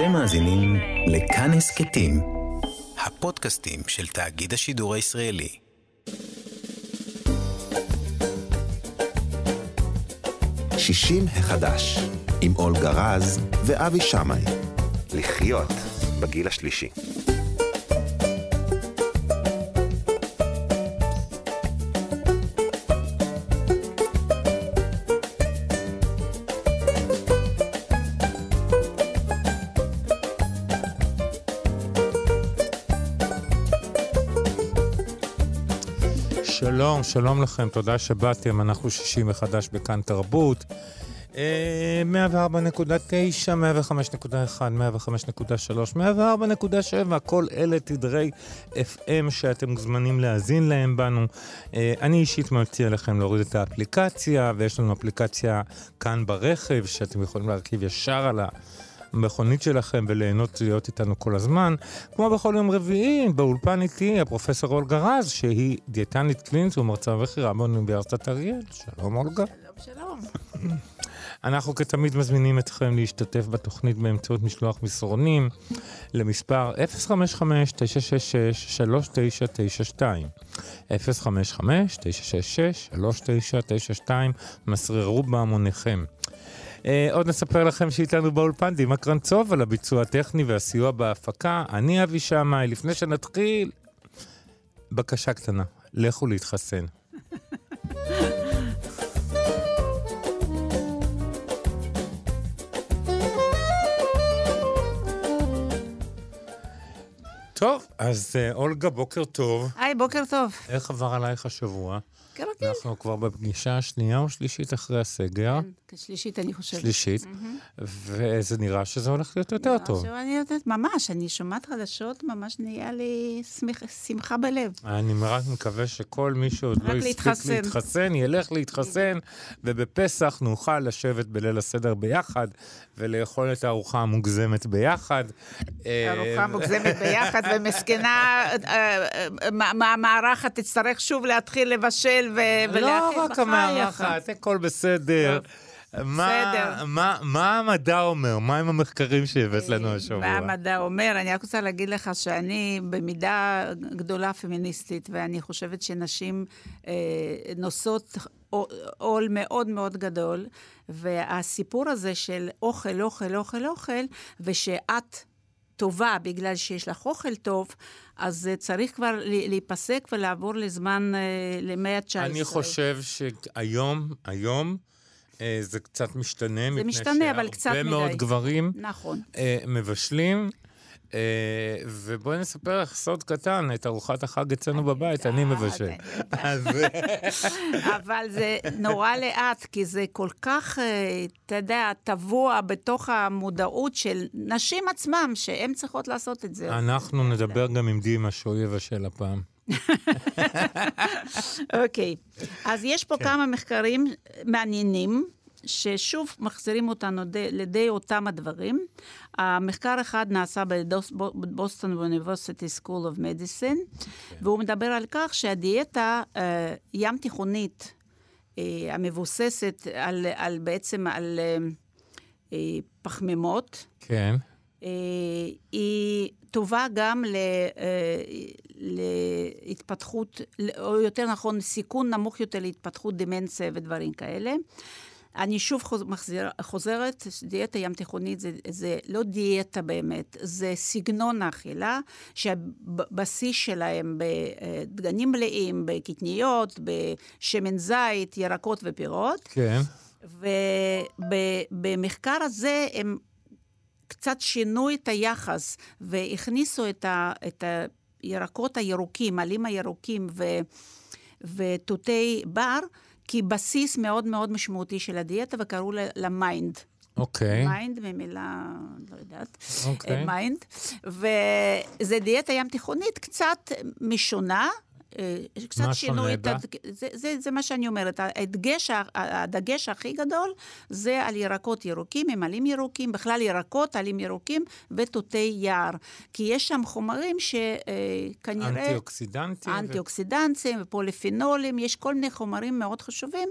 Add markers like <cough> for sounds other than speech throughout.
אתם מאזינים לכאן הסכתים, הפודקאסטים של תאגיד השידור הישראלי. שישים החדש, עם אולגה רז ואבי שמאי. לחיות בגיל השלישי. שלום, לכם, תודה שבאתם, אנחנו שישים מחדש בכאן תרבות. 104.9, 105.1, 105.3, 104.7, כל אלה תדרי FM שאתם מוזמנים להאזין להם בנו. אה, אני אישית מציע לכם להוריד את האפליקציה, ויש לנו אפליקציה כאן ברכב, שאתם יכולים להרכיב ישר על ה... המכונית שלכם וליהנות להיות איתנו כל הזמן. כמו בכל יום רביעי, באולפן איתי הפרופסור אולגה רז, שהיא דיאטנית קלינית ומרצה בכירה באוניברסיטת אריאל. שלום אולגה. שלום, שלום. אנחנו כתמיד מזמינים אתכם להשתתף בתוכנית באמצעות משלוח מסרונים למספר 055-966-3992. 055-966-3992, מסררו בהמוניכם. אה, עוד נספר לכם שאיתנו באולפן דימה קרנצוב על הביצוע הטכני והסיוע בהפקה. אני אבי שמאי. לפני שנתחיל, בקשה קטנה, לכו להתחסן. טוב, אז אה, אולגה, בוקר טוב. היי, בוקר טוב. איך עבר עלייך השבוע? כרגיל. אנחנו כבר בפגישה השנייה או שלישית אחרי הסגר. כן, שלישית, אני חושבת. שלישית, וזה נראה שזה הולך להיות יותר טוב. עכשיו אני יודעת, ממש, אני שומעת חדשות, ממש נהיה לי שמח, שמחה בלב. אני רק מקווה שכל מי שעוד לא הספיק להתחסן. להתחסן, ילך להתחסן, ובפסח נוכל לשבת בליל הסדר ביחד, ולאכול את הארוחה המוגזמת ביחד. ארוחה אה, מוגזמת ביחד, <laughs> ומסכנה, אה, אה, המארחת תצטרך שוב להתחיל לבשל ו- ולהכין לא רק בחייך. המארחת, הכל בסדר. מה- בסדר. מה- מה המדע אומר? מה עם המחקרים שהבאת לנו השבוע? מה המדע אומר? אני רק רוצה להגיד לך שאני במידה גדולה פמיניסטית, ואני חושבת שנשים אה, נושאות עול מאוד מאוד גדול, והסיפור הזה של אוכל, אוכל, אוכל, אוכל, ושאת... טובה בגלל שיש לך אוכל טוב, אז זה צריך כבר להיפסק ולעבור לזמן, אה, למאה ה-19. אני חושב שהיום, היום, אה, זה קצת משתנה, מפני משתנה, אבל קצת שהרבה מאוד מדי. גברים נכון. אה, מבשלים. אה, ובואי נספר לך סוד קטן, את ארוחת החג אצלנו בבית, אני מבשל. אבל זה נורא לאט, כי זה כל כך, אה, אתה יודע, טבוע בתוך המודעות של נשים עצמם, שהן צריכות לעשות את זה. אנחנו נדבר גם עם דימה, שהוא יבשל הפעם. <laughs> אוקיי. אז יש פה כמה מחקרים מעניינים. ששוב מחזירים אותנו די, לידי אותם הדברים. המחקר אחד נעשה ב Boston University School of Medicine, והוא מדבר על כך שהדיאטה אה, ים תיכונית, אה, המבוססת על, על בעצם על אה, פחמימות, כן. אה, היא טובה גם ל, אה, להתפתחות, או יותר נכון, סיכון נמוך יותר להתפתחות דמנציה ודברים כאלה. אני שוב מחזיר, חוזרת, דיאטה ים תיכונית זה, זה לא דיאטה באמת, זה סגנון האכילה, שהבסיס שלהם בדגנים מלאים, בקטניות, בשמן זית, ירקות ופירות. כן. ובמחקר הזה הם קצת שינו את היחס והכניסו את, ה, את הירקות הירוקים, עלים הירוקים ו, ותותי בר, כבסיס מאוד מאוד משמעותי של הדיאטה, וקראו ל MIND. אוקיי. MIND ממילה, לא יודעת, אוקיי. MIND. וזה דיאטה ים תיכונית קצת משונה, אה, קצת מה שינו שונה את... הד- זה, זה, זה מה שאני אומרת. הדגש, הדגש הכי גדול זה על ירקות ירוקים, עם עלים ירוקים, בכלל ירקות, עלים ירוקים ותותי יער. כי יש שם חומרים שכנראה... אנטי-אוקסידנטים. ו- אנטי-אוקסידנטים ופוליפנולים, יש כל מיני חומרים מאוד חשובים,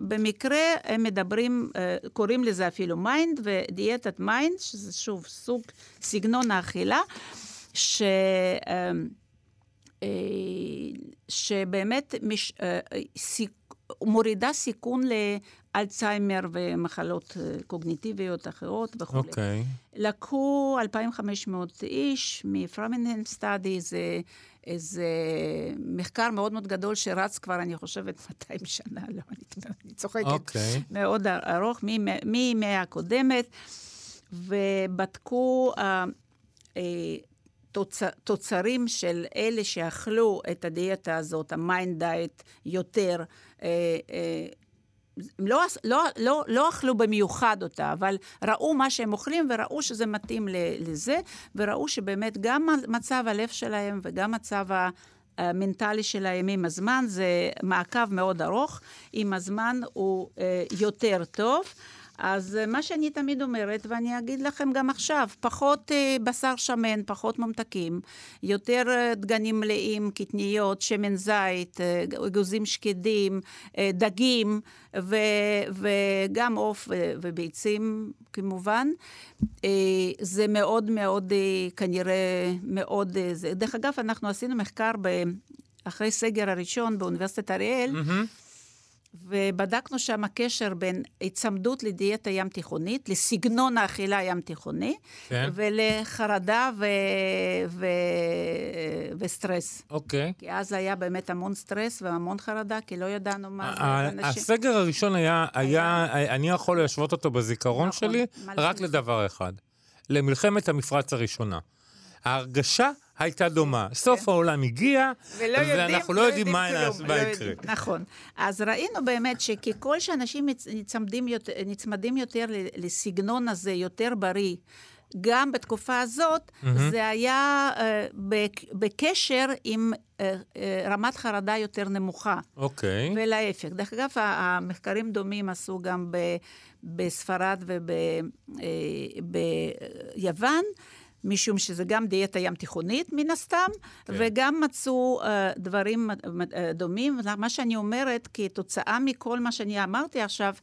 ובמקרה הם מדברים, אה, קוראים לזה אפילו MIND, ודיאטת MIND, שזה שוב סוג, סגנון האכילה, ש... אה, אה, שבאמת מש, אה, סיק, מורידה סיכון לאלצהיימר ומחלות אה, קוגניטיביות אחרות וכו'. אוקיי. לקחו 2,500 איש מפרמינהלם סטאדי, זה איזה מחקר מאוד מאוד גדול שרץ כבר, אני חושבת, <laughs> 200 שנה, לא, אני, אני צוחקת. אוקיי. מאוד ארוך, ממאה הקודמת, ובדקו אה, אה, תוצ... תוצרים של אלה שאכלו את הדיאטה הזאת, ה MIND diet, יותר. אה, אה, הם לא, לא, לא, לא אכלו במיוחד אותה, אבל ראו מה שהם אוכלים וראו שזה מתאים לזה, וראו שבאמת גם מצב הלב שלהם וגם מצב. המנטלי שלהם עם הזמן, זה מעקב מאוד ארוך, עם הזמן הוא אה, יותר טוב. אז אה, מה שאני תמיד אומרת, ואני אגיד לכם גם עכשיו, פחות אה, בשר שמן, פחות ממתקים, יותר אה, דגנים מלאים, קטניות, שמן זית, אגוזים שקדים, דגים, ו, וגם עוף וביצים כמובן. זה מאוד מאוד, אה, כנראה מאוד... דרך אגב, אנחנו עשינו מחקר ב... אחרי סגר הראשון באוניברסיטת אריאל, ובדקנו שם קשר בין היצמדות לדיאטה ים תיכונית, לסגנון האכילה הים תיכוני, כן. ולחרדה ו... ו... וסטרס. אוקיי. כי אז היה באמת המון סטרס והמון חרדה, כי לא ידענו מה זה אנשים. הסגר הראשון היה, היה, אני יכול להשוות אותו בזיכרון נכון, שלי רק. לדבר אחד, למלחמת המפרץ הראשונה. ההרגשה הייתה דומה. סוף העולם הגיע, ולא יודעים, ואנחנו לא יודעים מה לא. יקרה. נכון. אז ראינו באמת שככל שאנשים נצמדים יותר, נצמדים יותר ל- לסגנון הזה, יותר בריא, גם בתקופה הזאת, זה היה בק- בקשר עם אה, אה, רמת חרדה יותר נמוכה. אוקיי. ולהפך. דרך אגב, המחקרים דומים עשו גם ב, בספרד וביוון, משום שזה גם דיאטה ים תיכונית, מן הסתם, כן. וגם מצאו uh, דברים uh, דומים. מה שאני אומרת, כתוצאה מכל מה שאני אמרתי עכשיו,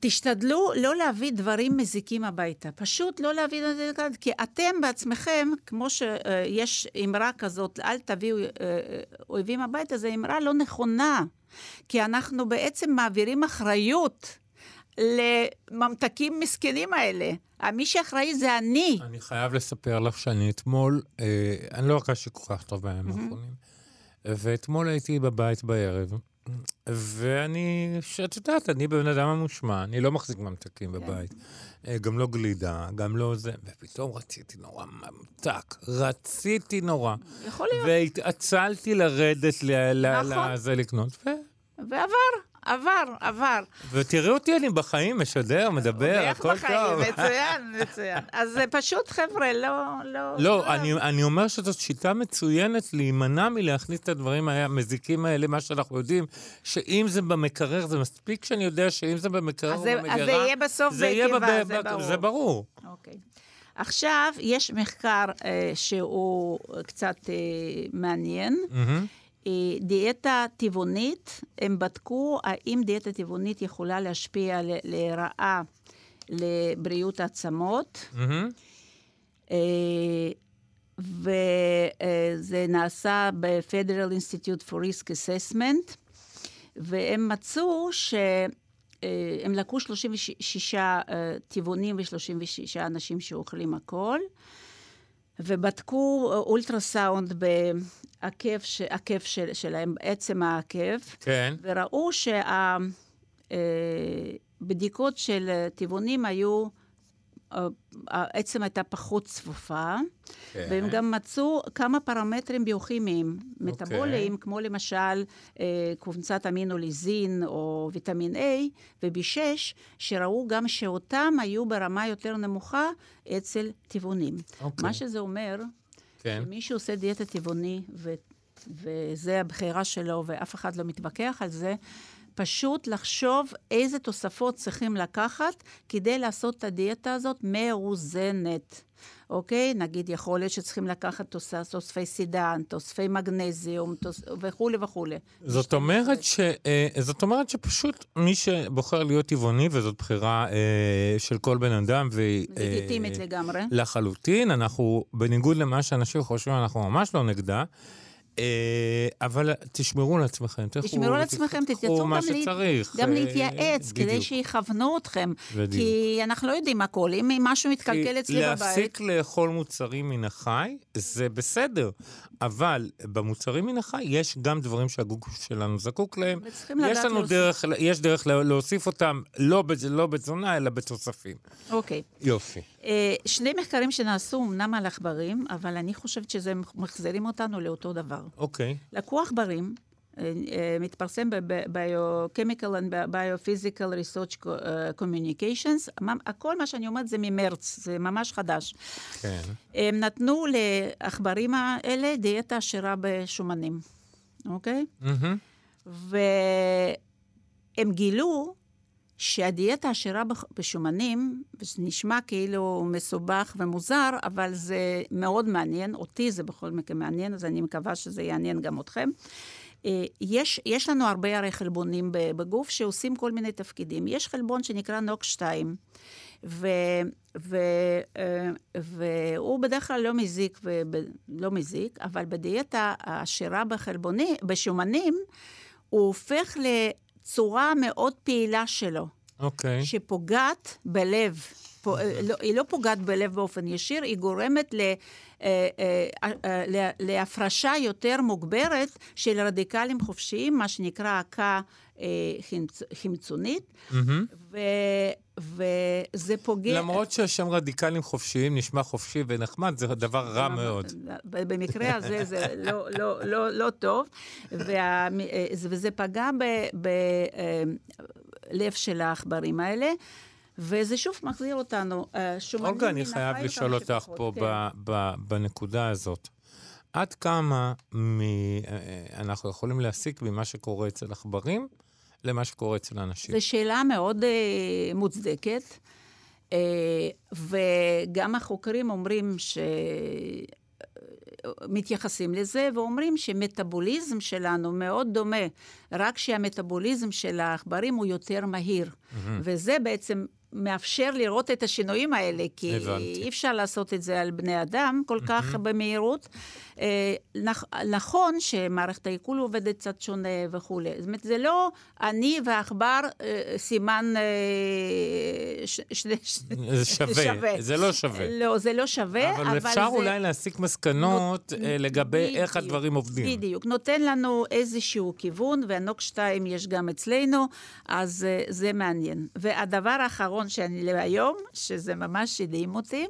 תשתדלו לא להביא דברים מזיקים הביתה. פשוט לא להביא את זה כי אתם בעצמכם, כמו שיש אמרה כזאת, אל תביאו אויבים הביתה, זו אמרה לא נכונה. כי אנחנו בעצם מעבירים אחריות לממתקים מסכנים האלה. מי שאחראי זה אני. אני חייב לספר לך שאני אתמול, אה, אני לא הרגשתי כל כך טוב בימים האחרונים, ואתמול הייתי בבית בערב, ואני, שאת יודעת, אני בן אדם ממושמע, אני לא מחזיק ממתקים בבית. אה, גם לא גלידה, גם לא זה, ופתאום רציתי נורא ממתק, רציתי נורא. יכול להיות. והתעצלתי לרדת נכון. לזה לקנות, ו... ועבר, עבר, עבר. ותראי אותי, אני בחיים, משדר, מדבר, הכל בחיים? טוב. מצוין, מצוין. אז זה פשוט, חבר'ה, לא... לא, לא, אני, אני אומר שזאת שיטה מצוינת להימנע מלהכניס את הדברים המזיקים האלה, מה שאנחנו יודעים, שאם זה במקרר, זה מספיק שאני יודע שאם זה במקרר או זה- במגירה, אז זה יהיה בסוף זה יהיה בקיבה, זה ברור. זה ברור. אוקיי. עכשיו, יש מחקר אה, שהוא קצת אה, מעניין. מהמם. אה, דיאטה טבעונית, הם בדקו האם דיאטה טבעונית יכולה להשפיע לרעה לבריאות העצמות. אה, וזה נעשה ב-Federal Institute for Risk Assessment, והם מצאו שהם לקחו 36 אה, טבעונים ו-36 אנשים שאוכלים הכל, ובדקו אולטרסאונד בעקב ש- עקב של, שלהם, בעצם העקב, כן. וראו שהבדיקות של אה, טבעונים היו, העצם הייתה פחות צפופה, כן. והם גם מצאו כמה פרמטרים ביוכימיים, מטאבוליים, כמו למשל אה, קבוצת אמינו-ליזין או ויטמין A וב-6, שראו גם שאותם היו ברמה יותר נמוכה אצל טבעונים. אוקיי. מה שזה אומר, כן. שמי שעושה דיאטה טבעוני וזה הבחירה שלו ואף אחד לא מתווכח על זה, פשוט לחשוב איזה תוספות צריכים לקחת כדי לעשות את הדיאטה הזאת מאוזנת. אוקיי? נגיד, יכול להיות שצריכים לקחת תוס, תוספי סידן, תוספי מגנזיום תוס, וכולי וכולי. זאת אומרת, ש, אה, זאת אומרת שפשוט מי שבוחר להיות טבעוני, וזאת בחירה אה, של כל בן אדם, והיא... לגיטימית אה, לגמרי. לחלוטין, אנחנו, בניגוד למה שאנשים חושבים, אנחנו ממש לא נגדה. אה, אבל תשמרו על עצמכם, תשמרו על עצמכם, תתייצרו מה שצריך. גם להתייעץ, כדי שיכוונו אתכם. כי אנחנו לא יודעים הכל, אם משהו מתקלקל אצלי בבית... להפסיק לאכול מוצרים מן החי, זה בסדר. אבל במוצרים מן החי יש גם דברים שהגוף שלנו זקוק להם. יש לנו דרך, יש דרך להוסיף אותם, לא, לא בתזונה, אלא בתוספים. אוקיי. יופי. אה, שני מחקרים שנעשו אמנם על עכברים, אבל אני חושבת שזה מחזירים אותנו לאותו דבר. אוקיי. לקחו עכברים, אה, אה, מתפרסם ב-Biochemical and Biophysical Research Communications. הכל מה שאני אומרת זה ממרץ, זה ממש חדש. כן. הם נתנו לעכברים האלה דיאטה עשירה בשומנים, אוקיי? Mm-hmm. והם גילו שהדיאטה עשירה בשומנים, זה נשמע כאילו מסובך ומוזר, אבל זה מאוד מעניין, אותי זה בכל מקרה מעניין, אז אני מקווה שזה יעניין גם אתכם. אה, יש, יש לנו הרבה הרי חלבונים בגוף שעושים כל מיני תפקידים. יש חלבון שנקרא נוק 2, ו, ו, אה, והוא בדרך כלל לא מזיק, ו, לא מזיק, אבל בדיאטה העשירה בשומנים, הוא הופך צורה מאוד פעילה שלו. אוקיי. Okay. שפוגעת בלב. פה, לא, היא לא פוגעת בלב באופן ישיר, היא גורמת ל, אה, אה, אה, להפרשה יותר מוגברת של רדיקלים חופשיים, מה שנקרא עקה חמצונית, mm-hmm. וזה פוגע... למרות שהשם רדיקלים חופשיים נשמע חופשי ונחמד, זה דבר רע מאוד. במקרה הזה זה <laughs> לא, לא, לא, לא טוב, וה, וזה פגע בלב של העכברים האלה. וזה שוב מחזיר אותנו, שומנים אולגה, אני חייב לשאול אותך פה כן. בנקודה הזאת. עד כמה מ... אנחנו יכולים להסיק ממה שקורה אצל עכברים למה שקורה אצל אנשים? זו שאלה מאוד uh, מוצדקת, uh, וגם החוקרים אומרים ש... מתייחסים לזה ואומרים שמטאבוליזם שלנו מאוד דומה, רק שהמטאבוליזם של העכברים הוא יותר מהיר. Mm-hmm. וזה בעצם מאפשר לראות את השינויים האלה, כי הבנתי. אי אפשר לעשות את זה על בני אדם כל כך mm-hmm. במהירות. אה, נכ, נכון שמערכת העיכול עובדת קצת שונה וכולי. זאת אומרת, זה לא אני ועכבר אה, סימן... אה, ש, ש, זה שווה, שווה, זה לא שווה. לא, זה לא שווה, אבל... אבל אפשר זה... אולי להסיק מסקנות נות... אה, לגבי בדיוק, איך הדברים עובדים. בדיוק, נותן לנו איזשהו כיוון, והנוק 2 יש גם אצלנו, אז אה, זה מעניין. והדבר האחרון שאני להיום, שזה ממש הדהים אותי,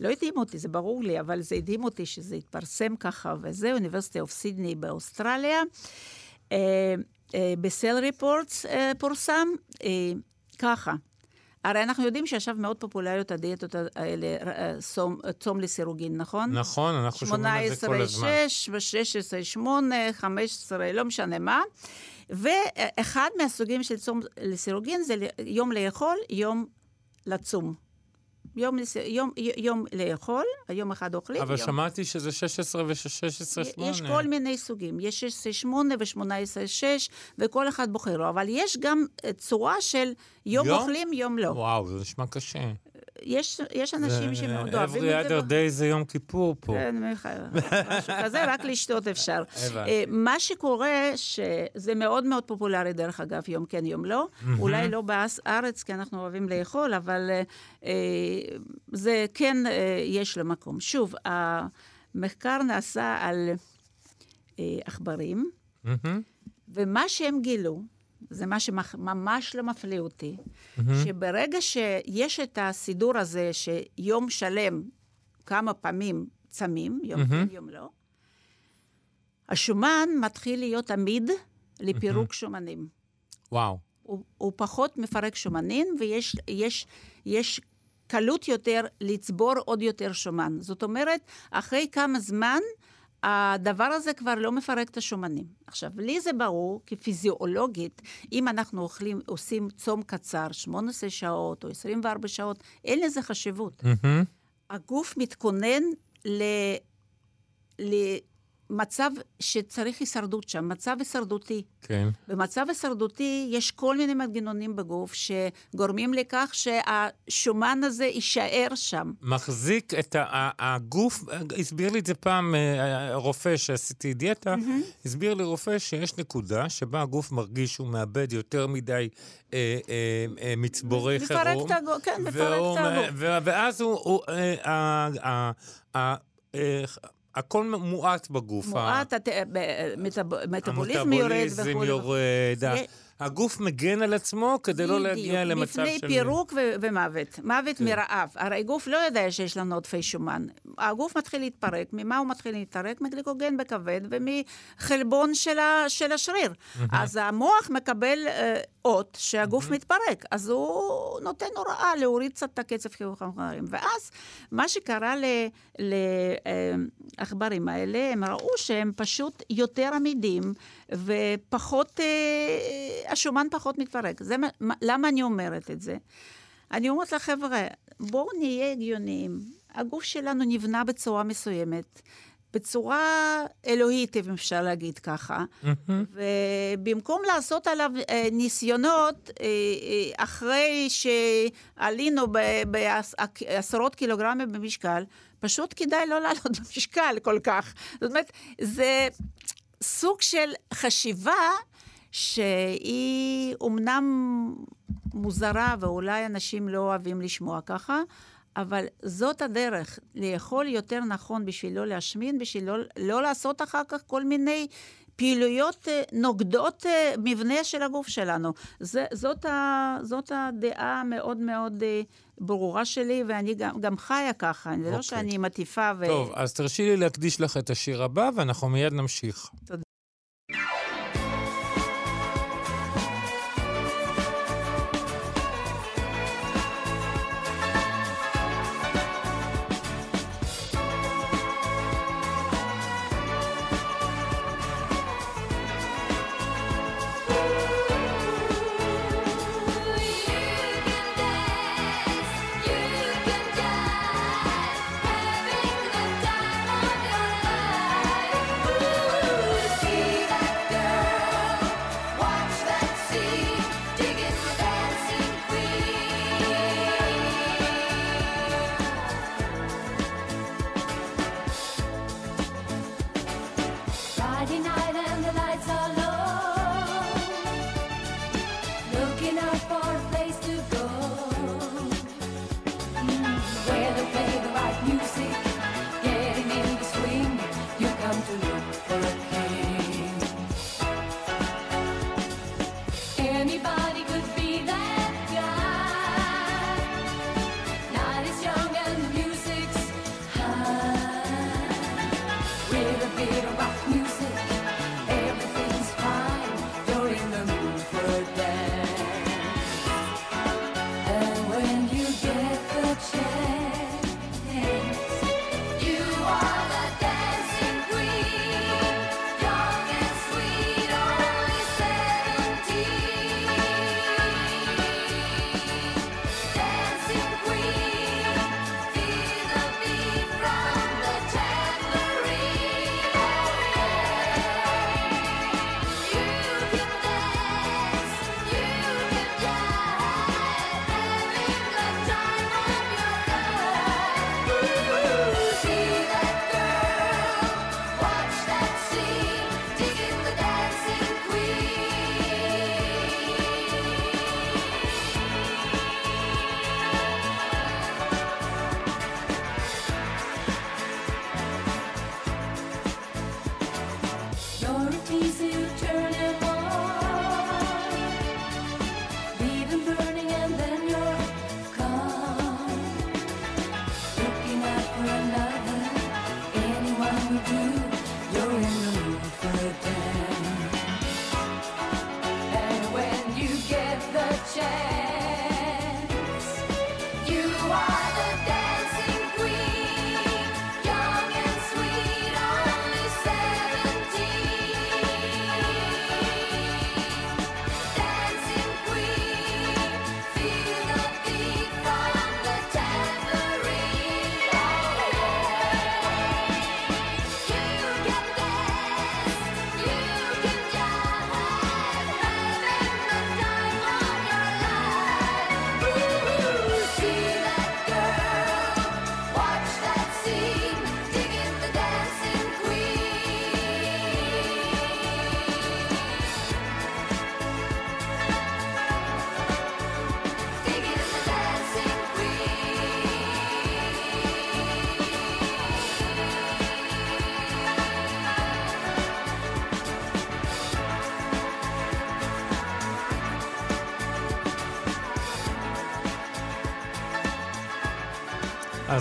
לא הדהים אותי, זה ברור לי, אבל זה הדהים אותי שזה התפרסם ככה, וזה אוניברסיטה אוף סידני באוסטרליה. אה, אה, בסל ריפורטס אה, פורסם ככה. הרי אנחנו יודעים שעכשיו מאוד פופולריות הדיאטות האלה, צום לסירוגין, נכון? נכון, אנחנו שומעים את זה כל הזמן. 18, 6, ו-16, 8, 15, לא משנה מה. ואחד מהסוגים של צום לסירוגין זה יום לאכול, יום לצום. יום, יום, יום לאכול, יום אחד אוכלים. אבל יום... שמעתי שזה 16 ו-16-8. יש כל מיני סוגים, יש 16-8 ו-18-6, וכל אחד בוחר לו, אבל יש גם צורה של יום, יום אוכלים, יום לא. וואו, זה נשמע קשה. יש, יש אנשים שמאוד אוהבים את זה. every other day זה יום כיפור פה. כן, משהו כזה, <laughs> רק לשתות אפשר. אה, מה שקורה, שזה מאוד מאוד פופולרי, דרך אגב, יום כן, יום לא. אולי לא בארץ, כי אנחנו אוהבים לאכול, אבל אה, אה, זה כן, יש לו מקום. שוב, המחקר נעשה על עכברים, ומה שהם גילו, זה מה שממש לא מפליא אותי, mm-hmm. שברגע שיש את הסידור הזה שיום שלם, כמה פעמים צמים, יום mm-hmm. כן, יום לא, השומן מתחיל להיות עמיד לפירוק mm-hmm. שומנים. וואו. הוא, הוא פחות מפרק שומנים, ויש יש, יש קלות יותר לצבור עוד יותר שומן. זאת אומרת, אחרי כמה זמן הדבר הזה כבר לא מפרק את השומנים. עכשיו, לי זה ברור, כפיזיולוגית, אם אנחנו אוכלים, עושים צום קצר, 18 שעות או 24 שעות, אין לזה חשיבות. Mm-hmm. הגוף מתכונן ל... למצב שצריך הישרדות שם, מצב הישרדותי. כן. במצב הישרדותי יש כל מיני מנגנונים בגוף שגורמים לכך שהשומן הזה יישאר שם. מחזיק את ה- הגוף, הסביר לי את זה פעם אה, רופא שעשיתי דיאטה, mm-hmm. הסביר לי רופא שיש נקודה שבה הגוף מרגיש שהוא מאבד יותר מדי אה, אה, אה, מצבורי מפרק חירום. את הגוף, כן, מפרק את הגוף. ואז הוא, הוא, אה, ה- ה- ה- אה, הכל מועט בגוף. מועט, הת- ב- מטאב- מטאבוליזם יורד המטאבוליזם וכו'. יורד. זה- הגוף מגן על עצמו כדי לא להגיע למצב של... מפני פירוק ומוות. מוות כן. מרעב. הרי גוף לא יודע שיש לנו עודפי שומן. הגוף מתחיל להתפרק. ממה הוא מתחיל להתפרק? מגליקוגן בכבד ומחלבון של, ה- של השריר. אז המוח מקבל אה, אות שהגוף מתפרק. אז הוא נותן הוראה להוריד קצת את הקצב חיוך המחקרים. ואז מה שקרה לעכברים האלה, הם ראו שהם פשוט יותר עמידים ופחות, אה, השומן פחות מתפרק. זה, מה- מה- למה אני אומרת את זה? אני אומרת לחבר'ה, בואו נהיה הגיוניים. הגוף שלנו נבנה בצורה מסוימת, בצורה אלוהית, אם אפשר להגיד ככה. ובמקום לעשות עליו אה, ניסיונות, אה, אה, אחרי שעלינו ב- בעש- עשרות קילוגרמים במשקל, פשוט כדאי לא לעלות <laughs> במשקל כל כך. זאת אומרת, זה סוג של חשיבה שהיא אומנם מוזרה, ואולי אנשים לא אוהבים לשמוע ככה, אבל זאת הדרך, לאכול יותר נכון בשביל לא להשמין, בשביל לא, לא לעשות אחר כך כל מיני פעילויות אה, נוגדות אה, מבנה של הגוף שלנו. זה, זאת, ה, זאת הדעה המאוד מאוד אה, ברורה שלי, ואני גם, גם חיה ככה, זה אוקיי. לא שאני מטיפה ו... טוב, אז תרשי לי להקדיש לך את השיר הבא, ואנחנו מיד נמשיך. תודה.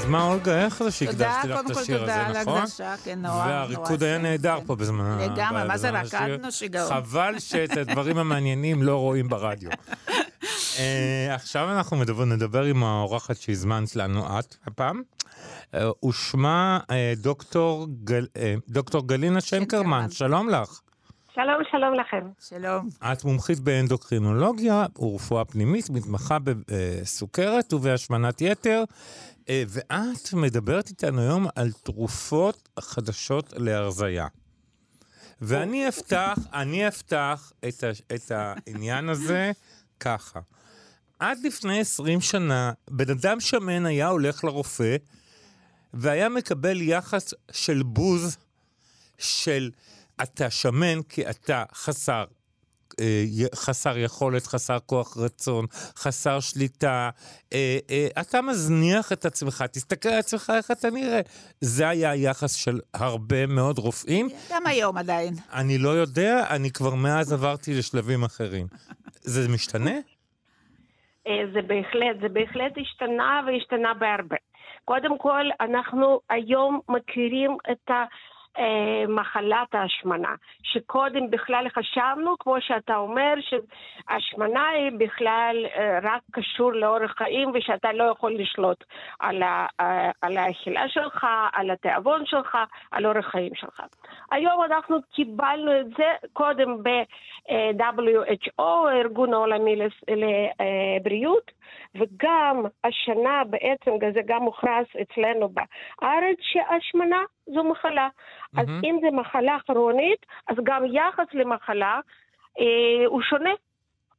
מה, אולגה, איך זה שהקדשתי לך את השיר תודה, הזה, קודם כל נכון? תודה על הקדשה, כן, נורא, נורא. והריקוד היה נהדר. פה בזמן... לגמרי, מה זה. רקדנו שיגעון. חבל שאת הדברים המעניינים לא רואים ברדיו. אה, עכשיו אנחנו מדבר, נדבר עם האורחת שהזמנת לנו, את הפעם. אה, ושמה אה, דוקטור, גל, דוקטור גלינה שנקרמן. שלום לך. שלום, שלום לכם. שלום. את מומחית באנדוקרינולוגיה ורפואה פנימית, מתמחה בסוכרת ובהשמנת יתר, ואת מדברת איתנו היום על תרופות חדשות להרזייה. ואני אפתח, אני אפתח את, ה, את העניין הזה ככה. עד לפני 20 שנה, בן אדם שמן היה הולך לרופא והיה מקבל יחס של בוז של אתה שמן כי אתה חסר אה, חסר יכולת, חסר כוח רצון, חסר שליטה, אה, אה, אתה מזניח את עצמך, תסתכל על עצמך איך אתה נראה. זה היה היחס של הרבה מאוד רופאים. גם היום עדיין. אני לא יודע, אני כבר מאז עברתי לשלבים אחרים. זה משתנה? אה, זה בהחלט, זה בהחלט השתנה והשתנה בהרבה. קודם כל, אנחנו היום מכירים את ה... אה, מחלת ההשמנה, שקודם בכלל חשבנו, כמו שאתה אומר, שהשמנה היא בכלל אה, רק קשור לאורח חיים ושאתה לא יכול לשלוט על, ה, אה, על האכילה שלך, על התיאבון שלך, על אורח חיים שלך. היום אנחנו קיבלנו את זה קודם ב-WHO, הארגון העולמי לבריאות, וגם השנה בעצם זה גם הוכרז אצלנו בארץ שהשמנה זו מחלה. אז מהמם. אם זו מחלה כרונית, אז גם יחס למחלה אה, הוא שונה.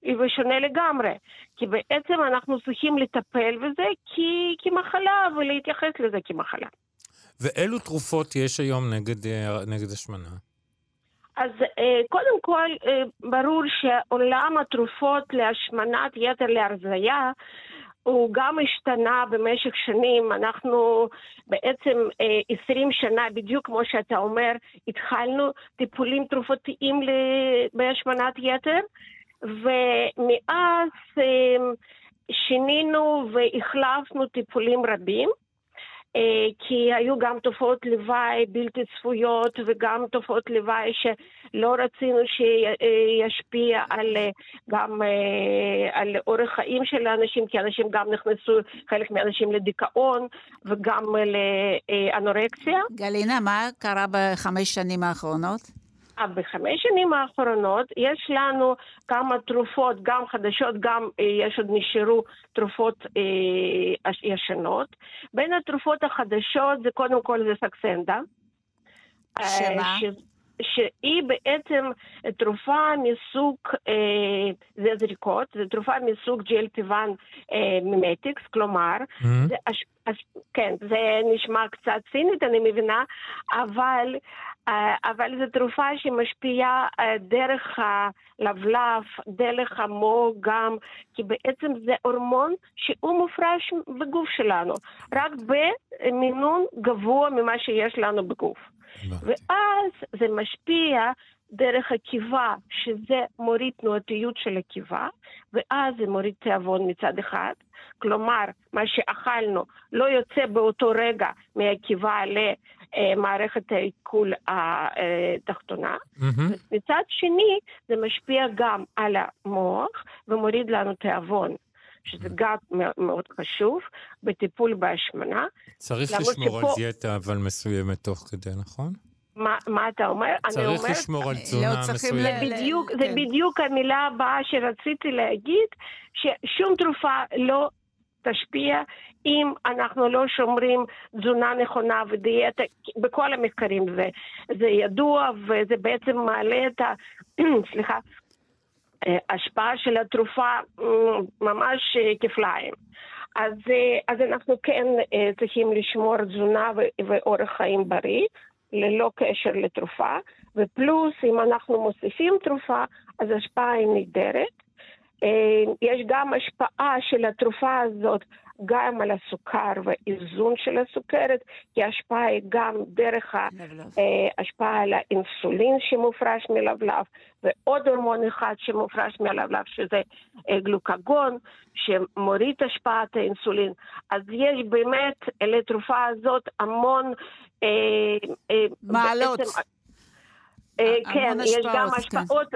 ושונה לגמרי. כי בעצם אנחנו צריכים לטפל בזה כי, כמחלה ולהתייחס לזה כמחלה. ואילו תרופות יש היום נגד, אה, נגד השמנה? אז אה, קודם כל, אה, ברור שעולם התרופות להשמנת יתר להרזייה הוא גם השתנה במשך שנים. אנחנו בעצם אה, 20 שנה, בדיוק כמו שאתה אומר, התחלנו טיפולים תרופתיים בהשמנת יתר, ומאז אה, שינינו והחלפנו טיפולים רבים. אה, כי היו גם תופעות לוואי בלתי צפויות וגם תופעות לוואי שלא רצינו שישפיע על, אה, גם אה, על אורח חיים של האנשים, כי אנשים גם נכנסו, חלק מהאנשים לדיכאון וגם לאנורקסיה. גלינה, מה קרה בחמש שנים האחרונות? בחמש שנים האחרונות יש לנו כמה תרופות, גם חדשות, גם אה, יש עוד נשארו תרופות אה, ישנות. בין התרופות החדשות זה קודם כל זה סקסנדה. אה, שמה? ש... שהיא בעצם תרופה מסוג, אה, זה זריקות, זו תרופה מסוג GLP-1 אה, מימטיקס, כלומר, מהמם. זה, הש, הש, כן, זה נשמע קצת צינית, אני מבינה, אבל, אה, אבל זו תרופה שמשפיעה אה, דרך הלבלב, דרך המוח גם, כי בעצם זה הורמון שהוא מופרש בגוף שלנו, רק במינון גבוה ממה שיש לנו בגוף. ואז זה משפיע דרך הקיבה, שזה מוריד תנועתיות של הקיבה, ואז זה מוריד תיאבון מצד אחד. כלומר, מה שאכלנו לא יוצא באותו רגע מהקיבה למערכת העיכול התחתונה. מהמם. מצד שני, זה משפיע גם על המוח ומוריד לנו תיאבון, שזה גם מאוד- מאוד חשוב בטיפול בהשמנה. צריך לשמור על שפה- דיאטה, אבל מסוימת תוך כדי, נכון? מה, מה אתה אומר? אני צריך אומרת, לשמור על לא תזונה צריכים מסוימת. ל- בדיוק, כן. זה בדיוק המילה הבאה שרציתי להגיד, ששום תרופה לא תשפיע אם אנחנו לא שומרים תזונה נכונה ודיאטה, בכל המחקרים זה, זה ידוע וזה בעצם מעלה את ה... <clears throat> סליחה, אה, השפעה של התרופה אה, ממש אה, כפליים. אז, אה, אז אנחנו כן אה, צריכים לשמור תזונה ואורח חיים בריא, ללא קשר לתרופה, ופלוס אם אנחנו מוסיפים תרופה, אז ההשפעה היא נהדרת. אה, יש גם השפעה של התרופה הזאת גם על הסוכר והאיזון של הסוכרת, כי ההשפעה היא גם דרך ההשפעה על האינסולין שמופרש מלבלב, ועוד הורמון אחד שמופרש מלבלב, שזה גלוקגון, שמוריד השפעת האינסולין. אז יש באמת לתרופה הזאת המון... מעלות. בעצם, כן, יש גם כן. השפעות,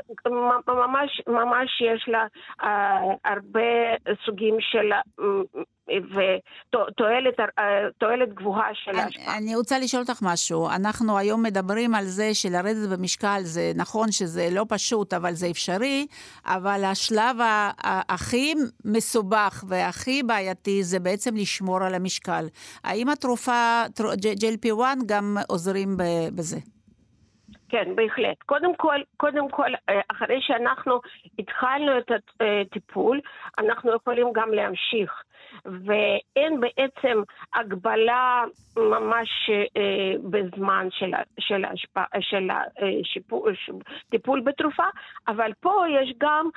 ממש, ממש יש לה הרבה סוגים של ותועלת גבוהה של ההשפעה. אני רוצה לשאול אותך משהו. אנחנו היום מדברים על זה שלרדת במשקל זה נכון שזה לא פשוט, אבל זה אפשרי, אבל השלב הכי מסובך והכי בעייתי זה בעצם לשמור על המשקל. האם התרופה GLP-1 גם עוזרים בזה? כן, בהחלט. קודם כל, קודם כל, אה, אחרי שאנחנו התחלנו את הטיפול, אנחנו יכולים גם להמשיך. ואין בעצם הגבלה ממש אה, בזמן של, של, השפ... של השיפור, אה, טיפול בתרופה, אבל פה יש גם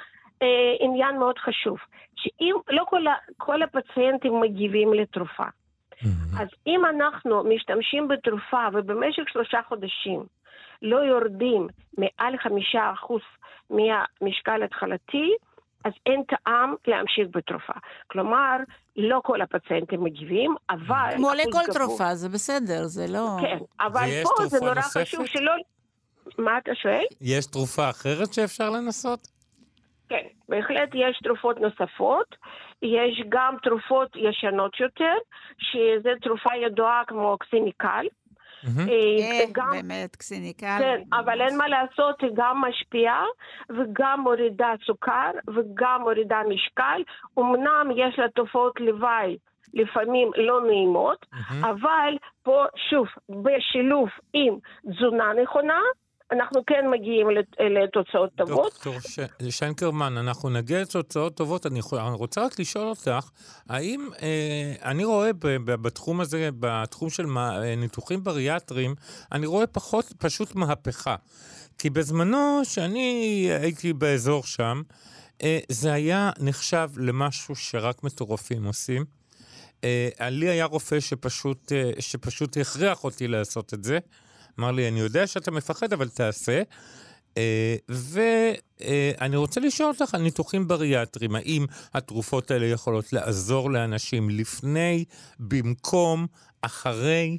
אה, עניין מאוד חשוב, שאם לא כל, ה... כל הפציינטים מגיבים לתרופה, mm-hmm. אז אם אנחנו משתמשים בתרופה ובמשך שלושה חודשים לא יורדים מעל חמישה אחוז מהמשקל התחלתי, אז אין טעם להמשיך בתרופה. כלומר, לא כל הפציינטים מגיבים, אבל... כמו לכל תרופה, זה בסדר, זה לא... כן, אבל פה זה נורא נוספת? חשוב שלא... מה אתה שואל? יש תרופה אחרת שאפשר לנסות? כן, בהחלט יש תרופות נוספות. יש גם תרופות ישנות יותר, שזו תרופה ידועה כמו קסיניקל. כן, באמת, קסיניקל. כן, אבל אין מה לעשות, היא גם משפיעה וגם מורידה סוכר וגם מורידה משקל. אמנם יש לה תופעות לוואי. לפעמים לא נעימות, אבל פה שוב, בשילוב עם תזונה נכונה, אנחנו כן מגיעים לתוצאות טובות. דוקטור שיינקרמן, אנחנו נגיע לתוצאות טובות. אני, רוצה רק לשאול אותך, האם אה, אני רואה בתחום הזה, בתחום של אה, ניתוחים בריאטריים, אני רואה פחות, פשוט מהפכה. כי בזמנו, שאני הייתי באזור שם, אה, זה היה נחשב למשהו שרק מטורפים עושים. לי היה רופא שפשוט, שפשוט הכריח אותי לעשות את זה. אמר לי, אני יודע שאתה מפחד, אבל תעשה. אה, ואני רוצה לשאול אותך על ניתוחים בריאטריים. האם התרופות האלה יכולות לעזור לאנשים לפני, במקום, אחרי?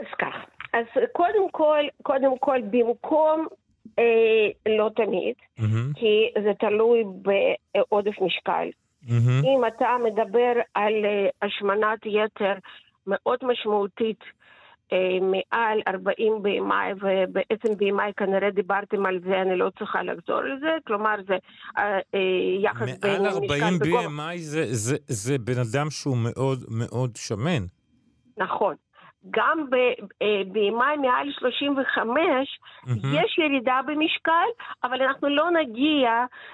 אז כך. אז קודם כל, קודם כל, במקום אה, לא תמיד, mm-hmm. כי זה תלוי בעודף משקל. Mm-hmm. אם אתה מדבר על אה, השמנת יתר מאוד משמעותית, אה, מעל 40 במאי, ובעצם במאי כנראה דיברתם על זה, אני לא צריכה לחזור לזה, כלומר זה אה, אה, יחס בין מעל 40 BMI זה, זה, זה בן אדם שהוא מאוד מאוד שמן. נכון. גם בימי מעל 35 mm-hmm. יש ירידה במשקל, אבל אנחנו לא נגיע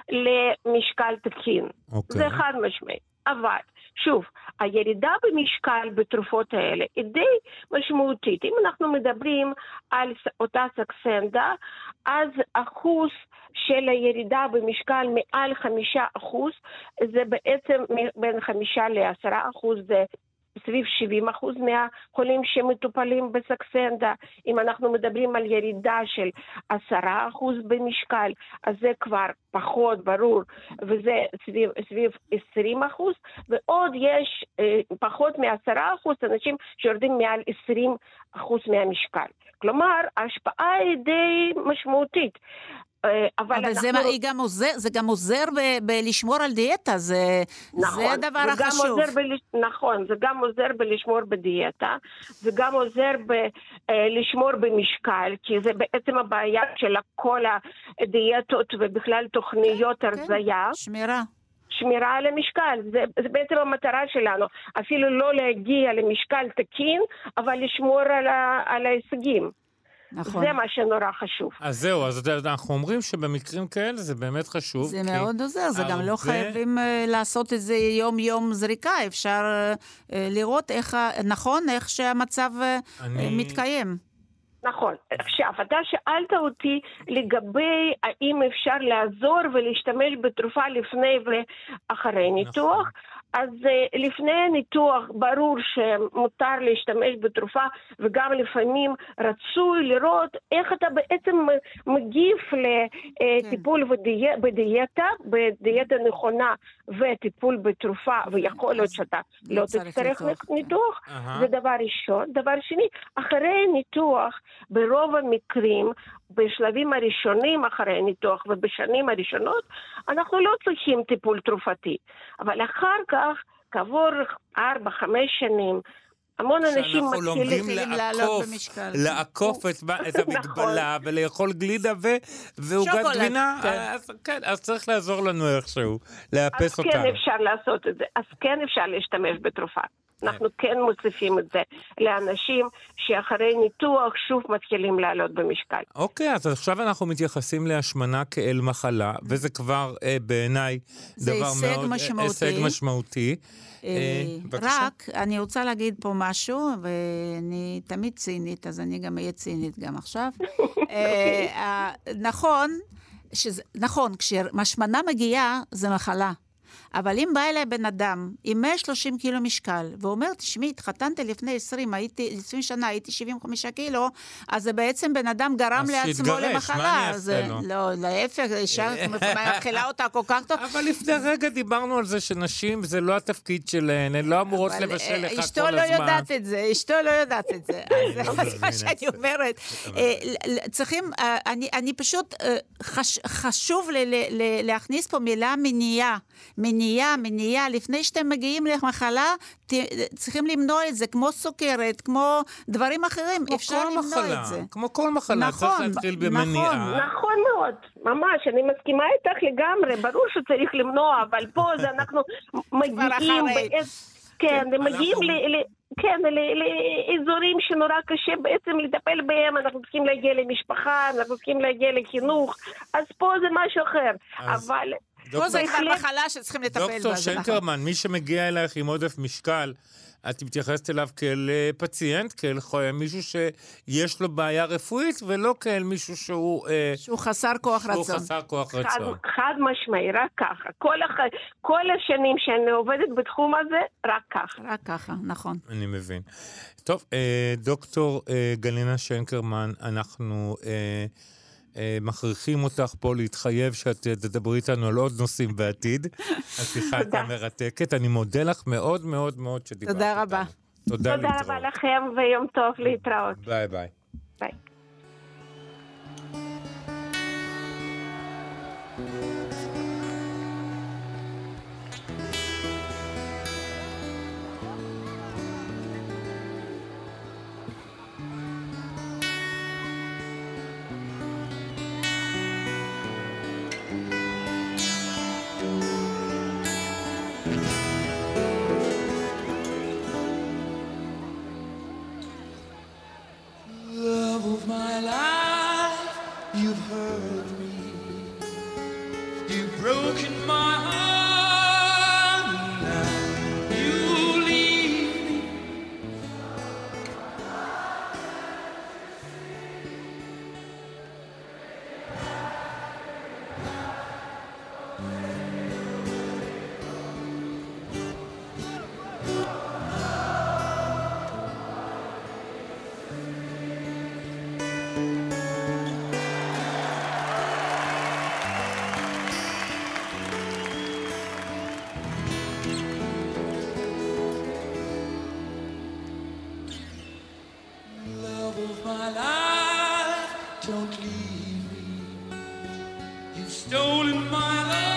למשקל תקין. Okay. אוקיי. זה חד משמעי. אבל שוב, הירידה במשקל בתרופות האלה היא די משמעותית. אם אנחנו מדברים על אותה סקסנדה, אז אחוז של הירידה במשקל מעל חמישה אחוז, זה בעצם בין חמישה לעשרה אחוז, זה סביב 70 אחוז מהחולים שמטופלים בסקסנדה. אם אנחנו מדברים על ירידה של 10 אחוז במשקל, אז זה כבר פחות ברור, וזה סביב, סביב 20 אחוז, ועוד יש אה, פחות מ-10 אחוז אנשים שיורדים מעל 20 אחוז מהמשקל. כלומר, ההשפעה היא די משמעותית. אה, אבל, אבל אנחנו... זה, גם עוזר, זה גם עוזר ב, בלשמור על דיאטה, זה, נכון, זה הדבר החשוב. ב, נכון, זה גם עוזר בלשמור בדיאטה, זה גם עוזר בלשמור אה, במשקל, כי זה בעצם הבעיה של כל הדיאטות ובכלל תוכניות כן, הרזייה. שמירה. שמירה על המשקל, זה, זה בעצם המטרה שלנו, אפילו לא להגיע למשקל תקין, אבל לשמור על, ה, על ההישגים. נכון. זה מה שנורא חשוב. אז זהו, אז אנחנו אומרים שבמקרים כאלה זה באמת חשוב. זה מאוד עוזר, זה הרבה... גם לא חייבים uh, לעשות את זה יום-יום זריקה, אפשר uh, לראות איך, נכון, איך שהמצב uh, אני... מתקיים. נכון. עכשיו, אתה שאלת אותי לגבי האם אפשר לעזור ולהשתמש בתרופה לפני ואחרי נכון. ניתוח. אז uh, לפני הניתוח ברור שמותר להשתמש בתרופה, וגם לפעמים רצוי לראות איך אתה בעצם מגיב לטיפול כן. בדיאטה, בדיאטה, בדיאטה נכונה וטיפול בתרופה, ויכול להיות שאתה לא תצטרך ניתוח, כן. זה דבר ראשון. דבר שני, אחרי ניתוח, ברוב המקרים, בשלבים הראשונים אחרי הניתוח ובשנים הראשונות, אנחנו לא צריכים טיפול תרופתי. אבל אחר כך, כעבור ארבע, חמש שנים, המון אנשים מתחילים במשקל. לעקוף את, את <laughs> נכון. המגבלה. ולאכול גלידה ו, ועוגת גבינה, כן. אז, כן, אז צריך לעזור לנו איכשהו, לאפס אותנו. אז כן אפשר לעשות את זה, אז כן אפשר להשתמש בתרופה. אנחנו כן מוסיפים את זה לאנשים שאחרי ניתוח שוב מתחילים לעלות במשקל. אוקיי, אז עכשיו אנחנו מתייחסים להשמנה כאל מחלה, וזה כבר אה, בעיניי דבר מאוד... זה הישג משמעותי. הישג משמעותי. אה, אה רק, אני רוצה להגיד פה משהו, ואני תמיד צינית, אז אני גם אהיה צינית גם עכשיו. <laughs> אה, נכון, שזה, נכון, כשהשמנה מגיעה, זה מחלה. אבל אם בא אליי בן אדם עם 130 קילו משקל, ואומר, תשמעי, התחתנתי לפני 20, הייתי, 20 שנה, הייתי 75 קילו, אז זה בעצם בן אדם גרם לעצמו שיתגרש, למחלה. מה אני אעשה לו? לא, להפך, אישה מאכילה אותה כל כך טוב. אבל לפני רגע דיברנו על זה שנשים, זה לא התפקיד שלהן, הן לא אמורות לבשל לך כל הזמן. אשתו לא יודעת את זה, אשתו לא יודעת את זה. <laughs> אז מה שאני אומרת, <laughs> אה, צריכים, אה, אני פשוט, אה, חשוב להכניס פה מילה מניעה. מניעה, מניעה, לפני שאתם מגיעים למחלה, ת, צריכים למנוע את זה, כמו סוכרת, כמו דברים אחרים, אפשר למנוע מחלה, את זה. כמו כל מחלה, נכון, צריך להתחיל במניעה. נכון, נכון מאוד, ממש, אני מסכימה איתך לגמרי, ברור שצריך למנוע, אבל פה זה <laughs> אנחנו מגיעים בעת... כן, הם מגיעים ל... כן, לאזורים שנורא קשה בעצם לטפל בהם, אנחנו צריכים להגיע למשפחה, אנחנו צריכים להגיע לחינוך, אז פה זה משהו אחר. אבל פה זה כבר מחלה שצריכים לטפל בה. דוקטור שנקרמן, מי שמגיע אלייך עם עודף משקל, את מתייחסת אליו כאל אה, פציינט, כאל מישהו שיש לו בעיה רפואית, ולא כאל מישהו שהוא... אה, שהוא חסר כוח רצון. שהוא חסר כוח רצון. חד, חד משמעי, רק ככה. כל, הח... כל השנים שאני עובדת בתחום הזה, רק ככה. רק ככה, נכון. אני מבין. טוב, אה, דוקטור גלינה שנקרמן, אנחנו... אה, מכריחים אותך פה להתחייב שאת תדברי איתנו על עוד נושאים בעתיד. <laughs> השיחה הייתה מרתקת. אני מודה לך מאוד מאוד מאוד שדיברת איתנו. תודה רבה. תודה, תודה רבה לכם ויום טוב להתראות. ביי ביי. ביי. Don't leave me. You've stolen my love.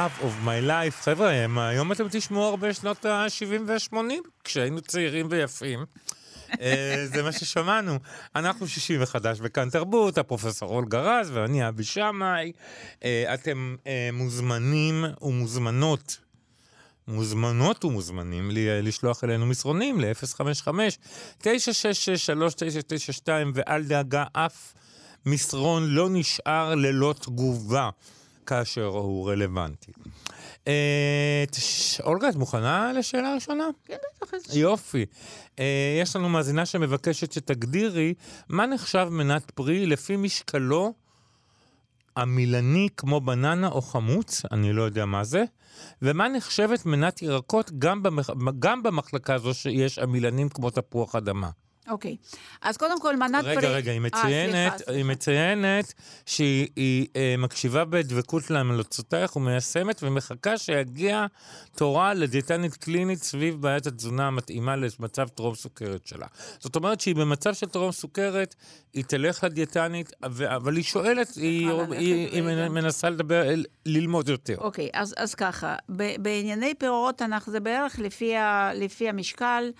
Love of my life. חבר'ה, היום אתם תשמעו הרבה שנות ה-70 וה-80, כשהיינו צעירים ויפים. אה, זה מה ששמענו. אנחנו שישי וחדש בכאן תרבות, הפרופסור אולגה רז ואני אבי שמאי. אה, אתם אה, מוזמנים ומוזמנות. מוזמנות ומוזמנים לשלוח אלינו מסרונים ל-055-966-3992 ואל דאגה אף מסרון לא נשאר ללא תגובה כאשר הוא רלוונטי. אה, אולגה, את מוכנה לשאלה הראשונה? כן, בטח. יופי. אה, יש לנו מאזינה שמבקשת שתגדירי מה נחשב מנת פרי לפי משקלו המילני כמו בננה או חמוץ, אני לא יודע מה זה, ומה נחשבת מנת ירקות גם, במח... גם במחלקה הזו שיש המילנים כמו תפוח אדמה. אוקיי. אז קודם כל, מנת רגע, פרי... רגע, היא אה, מציינת, סליחה, היא. מציינת שהיא היא, אה, מקשיבה בדבקות להמלצותייך ומיישמת ומחכה שיגיע תורה לדיאטנית קלינית סביב בעיית התזונה המתאימה למצב טרום סוכרת שלה. זאת אומרת שהיא במצב של טרום סוכרת, היא תלך לדיאטנית, אבל היא שואלת, היא, היא, היא רגע. מנסה לדבר, ללמוד יותר. אוקיי, אז, אז ככה, בענייני פירות אנחנו, זה בערך לפי, ה, לפי המשקל,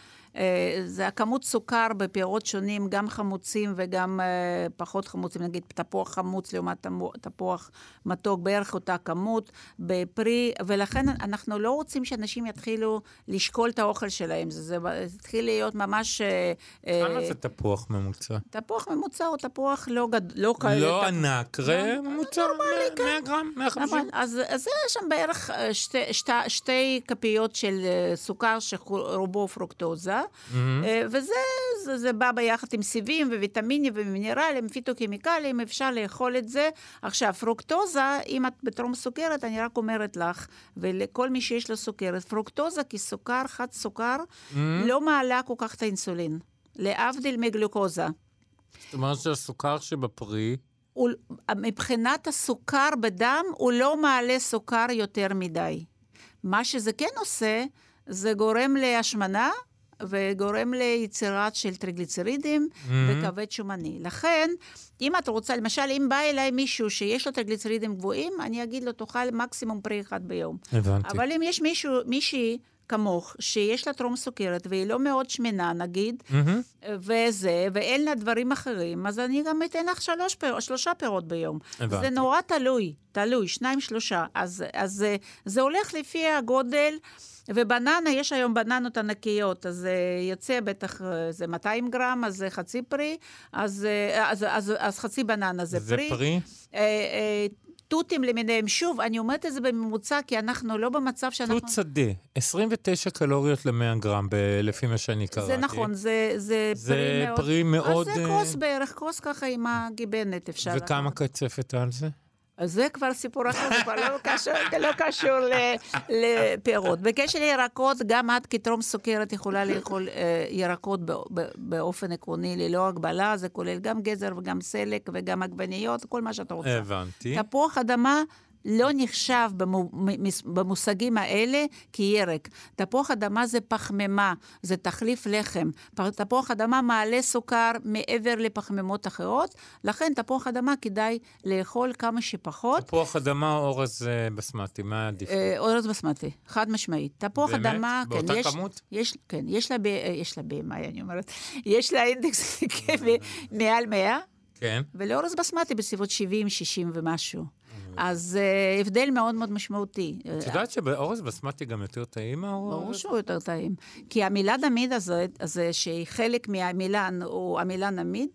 זה הכמות סוכר בפירות שונים, גם חמוצים וגם אה, פחות חמוצים, נגיד תפוח חמוץ לעומת תפוח מתוק, בערך אותה כמות בפרי, ולכן אנחנו לא רוצים שאנשים יתחילו לשקול את האוכל שלהם, זה, זה, התחיל להיות ממש... אה, אה, כמה זה תפוח ממוצע? תפוח ממוצע הוא תפוח לא גד... לא כאלה... לא ענק, ראה ממוצע, 100 גרם, 150. נכון, אז, זה שם בערך אה, שתי, שתי, שתי כפיות של אה, סוכר שרובו פרוקטוזה, אה, וזה זה, זה בא ביחד עם סיבים וויטמינים ומינרלים, פיתוקימיקלים, אפשר לאכול את זה. עכשיו, פרוקטוזה, אם את בטרום סוכרת, אני רק אומרת לך, ולכל מי שיש לו סוכרת, פרוקטוזה כסוכר, חד סוכר, לא מעלה כל כך את האינסולין, להבדיל מגלוקוזה. זאת אומרת שהסוכר שבפרי... הוא, מבחינת הסוכר בדם, הוא לא מעלה סוכר יותר מדי. מה שזה כן עושה, זה גורם להשמנה וגורם ליצירת של טריגליצרידים mm-hmm. וכבד שומני. לכן, אם את רוצה, למשל, אם בא אליי מישהו שיש לו טריגליצרידים גבוהים, אני אגיד לו, תאכל מקסימום פרי אחד ביום. הבנתי. אבל אם יש מישהו, מישהי כמוך, שיש לה טרום סוכרת והיא לא מאוד שמנה, נגיד, מהמם. וזה, ואין לה דברים אחרים, אז אני גם אתן לך שלוש פיר, שלושה פירות ביום. הבנתי. זה נורא תלוי, תלוי, שניים, שלושה. אז, אז זה, זה הולך לפי הגודל, ובננה, יש היום בננות ענקיות, אז זה יוצא בטח, אה, זה 200 גרם, אז זה חצי פרי, אז, אה, אז, אז, אז חצי בננה זה, זה פרי? אה, אה, תותים למיניהם. שוב, אני אומרת את זה בממוצע, כי אנחנו לא במצב שאנחנו... תות שדה, 29 קלוריות ל-100 גרם, ב- לפי מה שאני קראתי. זה נכון, זה, זה, זה פרי מאוד... פרי מאוד, אז זה אה, כוס בערך, כוס ככה עם הגיבנת אפשר. וכמה לקחת. קצפת על זה? אז זה כבר סיפור אחר, זה כבר לא קשור, לא קשור ל- לפירות. בקשר לירקות, גם את כטרום סוכרת יכולה לאכול אה, ירקות באופן עקרוני ללא הגבלה, זה כולל גם גזר וגם סלק וגם עגבניות, כל מה שאת רוצה. הבנתי. תפוח אדמה לא נחשב במושגים האלה כירק. תפוח אדמה זה פחמימה, זה תחליף לחם. תפוח אדמה מעלה סוכר מעבר לפחמימות אחרות, לכן תפוח אדמה כדאי לאכול כמה שפחות. תפוח אדמה או אורז אה, בסמטי, מה עדיף? אה, אורז בסמטי, חד משמעית. תפוח באמת? אדמה, כן, באותה יש, כמות? יש, כן, יש לה, ב, אה, יש לה BMI, אני אומרת, <laughs> יש לה אינדקס <laughs> <laughs> מעל 100, כן. ולאורז בסמטי בסביבות 70, 60 ומשהו. אז אה, הבדל מאוד מאוד משמעותי. את יודעת שבאורז בסמטי גם יותר טעים מהאורז? ברור שהוא יותר טעים. כי המילן עמיד הזה, הזה שהיא חלק מהמילן, הוא המילן עמיד,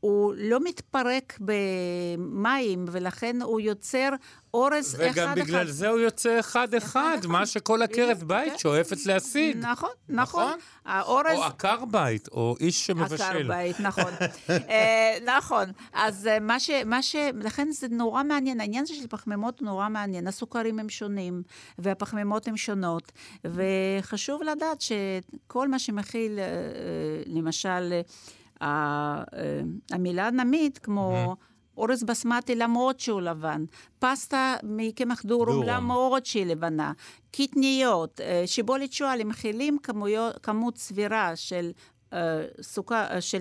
הוא לא מתפרק במים, ולכן הוא יוצר אורז אחד-אחד. וגם בגלל זה הוא יוצא אחד-אחד, מה שכל עקרת בית כן. שואפת להשיג. נכון, נכון. נכון? האורז... או עקר בית, או איש שמבשל. עקר בית, נכון. <laughs> אה, נכון. אז אה, מה ש... מה ש... לכן זה נורא מעניין. העניין הזה של פחמימות הוא נורא מעניין. הסוכרים הם שונים, והפחמימות הן שונות. וחשוב לדעת שכל מה שמכיל, אה, למשל, אה, המילה נמית, כמו... אורז בסמטי למרות שהוא לבן, פסטה מקמח דורום. למרות שהיא לבנה, קטניות, אה, שיבולת שועל, הם מכילים כמות סבירה של אה, סוכר, אה, של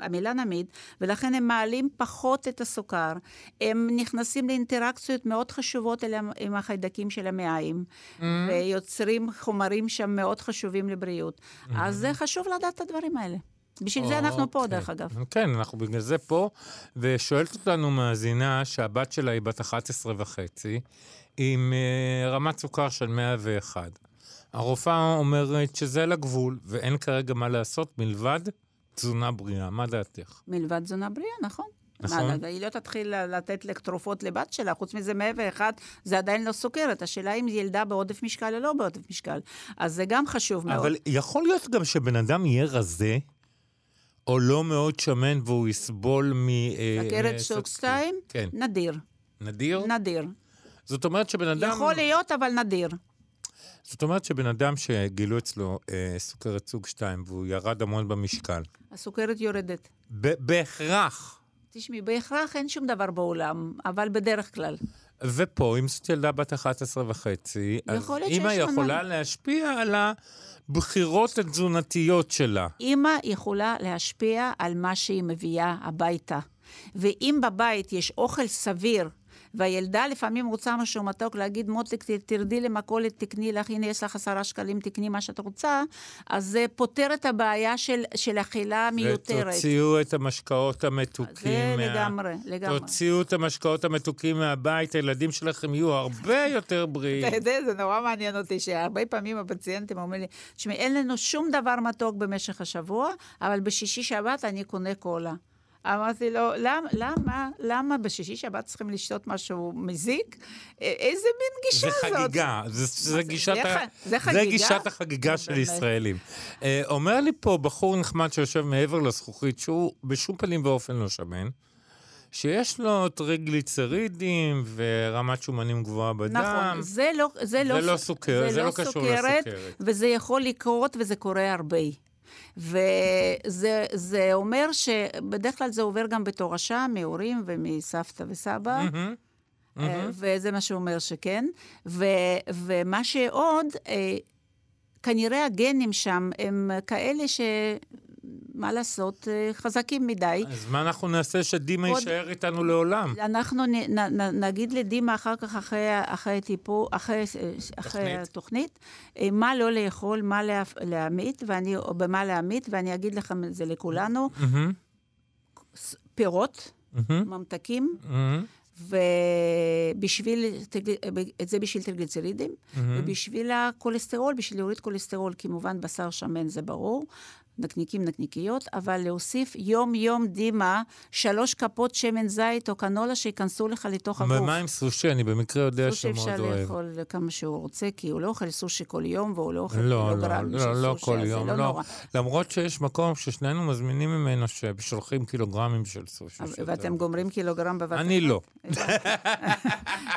המלנמיד, ולכן הם מעלים פחות את הסוכר. הם נכנסים לאינטראקציות מאוד חשובות אל, עם החיידקים של המעיים, Mm-hmm. ויוצרים חומרים שם מאוד חשובים לבריאות. אז זה חשוב לדעת את הדברים האלה. בשביל זה אנחנו פה, אוקיי. דרך אגב. כן, אנחנו בגלל זה פה, ושואלת אותנו מאזינה שהבת שלה היא בת 11 וחצי, עם אה, רמת סוכר של 101. הרופאה אומרת שזה על הגבול, ואין כרגע מה לעשות מלבד תזונה בריאה. מה דעתך? מלבד תזונה בריאה, נכון. נכון. מה, היא לא תתחיל לתת תרופות לבת שלה, חוץ מזה 101, זה עדיין לא סוכרת. השאלה אם ילדה בעודף משקל או לא בעודף משקל. אז זה גם חשוב מאוד. אבל יכול להיות גם שבן אדם יהיה רזה, או לא מאוד שמן, והוא יסבול מ... אה, סכרת אה, סוג סוכ- 2? כן. נדיר. נדיר? נדיר. זאת אומרת שבן אדם... יכול להיות, אבל נדיר. זאת אומרת שבן אדם שגילו אצלו אה, סוכרת סוג 2 והוא ירד המון במשקל, הסוכרת יורדת. ב- בהכרח, תשמעי, בהכרח אין שום דבר בעולם, אבל בדרך כלל. ופה, אם זאת ילדה בת 11 וחצי, אז אימא יכולה מה- להשפיע על הבחירות התזונתיות שלה. אימא יכולה להשפיע על מה שהיא מביאה הביתה. ואם בבית יש אוכל סביר, והילדה לפעמים רוצה משהו מתוק, להגיד, מותק, תרדי למכולת, תקני לך, הנה יש לך עשרה שקלים, תקני מה שאת רוצה, אז זה פותר את הבעיה של, של אכילה מיותרת. ותוציאו את המשקאות המתוקים. זה מה- לגמרי, לגמרי. תוציאו את המשקאות המתוקים מהבית, הילדים שלכם יהיו הרבה יותר בריאים. אתה יודע, זה נורא מעניין אותי, שהרבה פעמים הפציינטים אומרים לי, תשמעי, אין לנו שום דבר מתוק במשך השבוע, אבל בשישי שבת אני קונה קולה. אמרתי לו, למ, למה, למה בשישי שבת צריכים לשתות משהו מזיק? איזה מין גישה זה זאת? חגיגה, זה, זה, זה- גישת זה ה... זה זה חגיגה? גישת החגיגה של באמת. ישראלים. אה, אומר לי פה בחור נחמד שיושב מעבר לזכוכית, שהוא בשום פנים ואופן לא שמן, שיש לו טריגליצרידים ורמת שומנים גבוהה בדם. נכון, זה לא, זה לא, זה לא סוכר- זה לא קשור סוכרת, לסוכרת. וזה יכול לקרות וזה קורה הרבה. וזה זה אומר שבדרך כלל זה עובר גם בתורשה, מהורים ומסבתא וסבא. מהמם. אה, וזה מה שאומר שכן. ו, ומה שעוד, אה, כנראה הגנים שם הם כאלה ש... מה לעשות, אה, חזקים מדי. אז מה אנחנו נעשה שדימה עוד- יישאר איתנו לעולם? אנחנו נ, נ, נ, נגיד לדימה אחר כך, אחרי, אחרי הטיפול, אחרי, אחרי תוכנית. התוכנית, אה, מה לא לאכול, מה לה, להמית, ואני, או במה להמית, ואני אגיד לכם את זה לכולנו. ס- פירות, מהמם, ממתקים, מהמם, ובשביל, את זה בשביל טריגליצרידים, ובשביל הכולסטרול, בשביל להוריד כולסטרול, כמובן בשר שמן זה ברור, נקניקים, נקניקיות, אבל להוסיף יום-יום דימה, שלוש כפות שמן זית או קנולה שייכנסו לך לתוך הגוף. ומה עם סושי? אני במקרה יודע סושי שמאוד אפשר אוהב. לאכול כמה שהוא רוצה, כי הוא לא אוכל סושי כל יום, והוא לא אוכל לא, לא, קילוגרם של לא, לא סושי, כל אז זה יום, לא לא. נורא. למרות שיש מקום ששנינו מזמינים ממנו ששולחים קילוגרמים של סושי. ואתם גומרים קילוגרם בבת אני לא.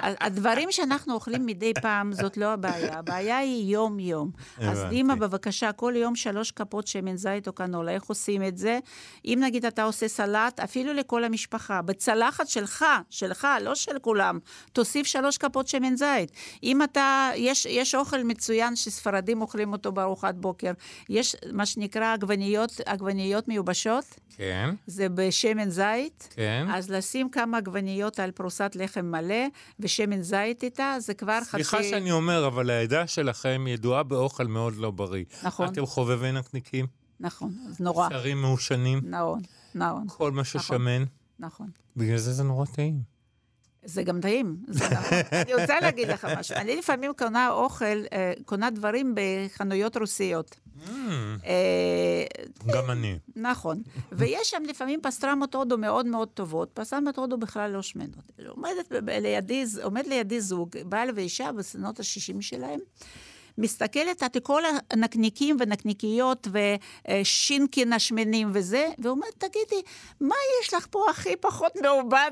הדברים שאנחנו אוכלים מדי פעם, זאת לא הבעיה. הבעיה היא יום-יום. אז. דימה, בבקשה, כל יום שלוש כפות שמן זית או קנולה. איך עושים את זה? אם נגיד אתה עושה סלט, אפילו לכל המשפחה, בצלחת שלך, שלך, לא של כולם, תוסיף שלוש כפות שמן זית. אם אתה, יש, יש אוכל מצוין שספרדים אוכלים אותו בארוחת בוקר. יש מה שנקרא עגבניות, עגבניות מיובשות. כן, זה בשמן זית. כן. אז לשים כמה עגבניות על פרוסת לחם מלא ושמן זית איתה, זה כבר חצי... סליחה שאני אומר, אבל העדה שלכם ידועה באוכל מאוד לא בריא. נכון. אתם חובבי נקניקים, נכון, אז נורא. שרים מעושנים, נכון, נכון, כל מה ששמן. נכון. בגלל זה זה נורא טעים. זה גם טעים, זה נכון. <laughs> אני רוצה להגיד לך משהו. אני לפעמים קונה אוכל, אה, קונה דברים בחנויות רוסיות. אה, גם אני. נכון. ויש שם לפעמים פסטרמות הודו מאוד מאוד טובות, פסטרמות הודו בכלל לא שמנות. עומד לידי זוג, בעל ואישה בשנות ה-60 שלהם. מסתכלת על כל הנקניקים ונקניקיות ושינקין השמנים וזה, ואומרת, תגידי, מה יש לך פה הכי פחות מעובד?